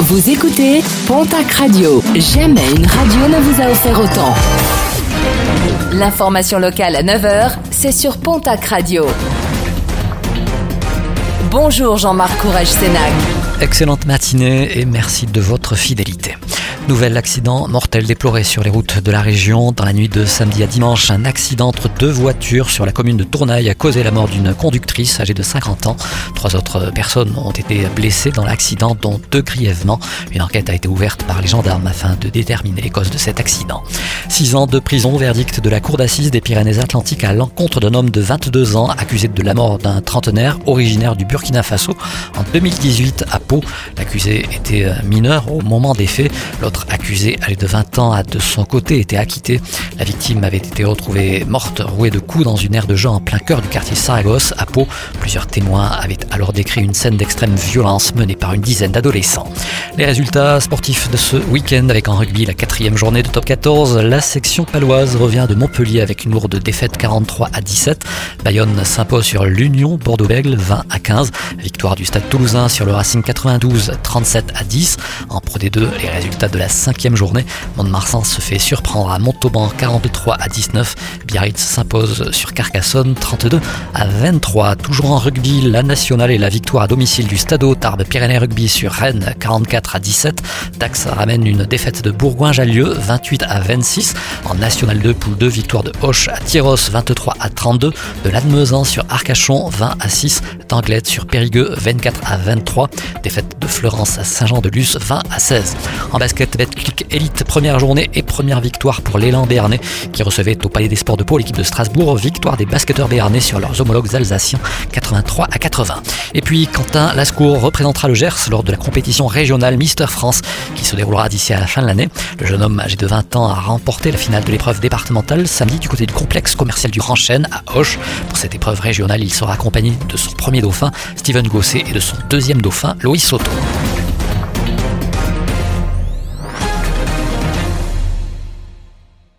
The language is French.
Vous écoutez Pontac Radio. Jamais une radio ne vous a offert autant. L'information locale à 9h, c'est sur Pontac Radio. Bonjour Jean-Marc Courage Sénac. Excellente matinée et merci de votre fidélité. Nouvel accident mortel déploré sur les routes de la région. Dans la nuit de samedi à dimanche, un accident entre deux voitures sur la commune de Tournaille a causé la mort d'une conductrice âgée de 50 ans. Trois autres personnes ont été blessées dans l'accident, dont deux grièvement. Une enquête a été ouverte par les gendarmes afin de déterminer les causes de cet accident. Six ans de prison, verdict de la cour d'assises des Pyrénées-Atlantiques à l'encontre d'un homme de 22 ans accusé de la mort d'un trentenaire originaire du Burkina Faso en 2018 à Pau. L'accusé était mineur au moment des faits accusé, âgé de 20 ans, a de son côté été acquitté. La victime avait été retrouvée morte, rouée de coups dans une aire de jeu en plein cœur du quartier Saragosse, à Pau. Plusieurs témoins avaient alors décrit une scène d'extrême violence menée par une dizaine d'adolescents. Les résultats sportifs de ce week-end avec en rugby la quatrième journée de top 14, la section paloise revient de Montpellier avec une lourde défaite 43 à 17. Bayonne s'impose sur l'Union Bordeaux-Bègle 20 à 15. Victoire du Stade Toulousain sur le Racing 92 37 à 10. En Pro D2, les résultats de la cinquième journée. Mont-de-Marsan se fait surprendre à Montauban 43 à 19. Biarritz s'impose sur Carcassonne 32 à 23. Toujours en rugby, la nationale et la victoire à domicile du Stade Tarbes Pyrénées Rugby sur Rennes 44 à 17. Dax ramène une défaite de Bourgoin-Jallieu 28 à 26. En National 2, poule 2, victoire de Hoche à Tyros 23 à 32. De Lannemezan sur Arcachon 20 à 6. d'Anglette sur Périgueux 24 à 23. Défaite de Florence à Saint-Jean-de-Luz 20 à 16. En basket, Betclic Elite, première journée et première victoire pour l'élan béarnais qui recevait au Palais des Sports de Pau l'équipe de Strasbourg. Victoire des basketteurs béarnais sur leurs homologues alsaciens 83 à 80. Et puis Quentin Lascour représentera le Gers lors de la compétition régionale Mister France qui se déroulera d'ici à la fin de l'année. Le jeune homme âgé de 20 ans a remporté la finale de l'épreuve départementale samedi du côté du complexe commercial du Grand Chêne à Hoche. Pour cette épreuve régionale, il sera accompagné de son premier dauphin, Steven Gosset, et de son deuxième dauphin, Loïs Soto.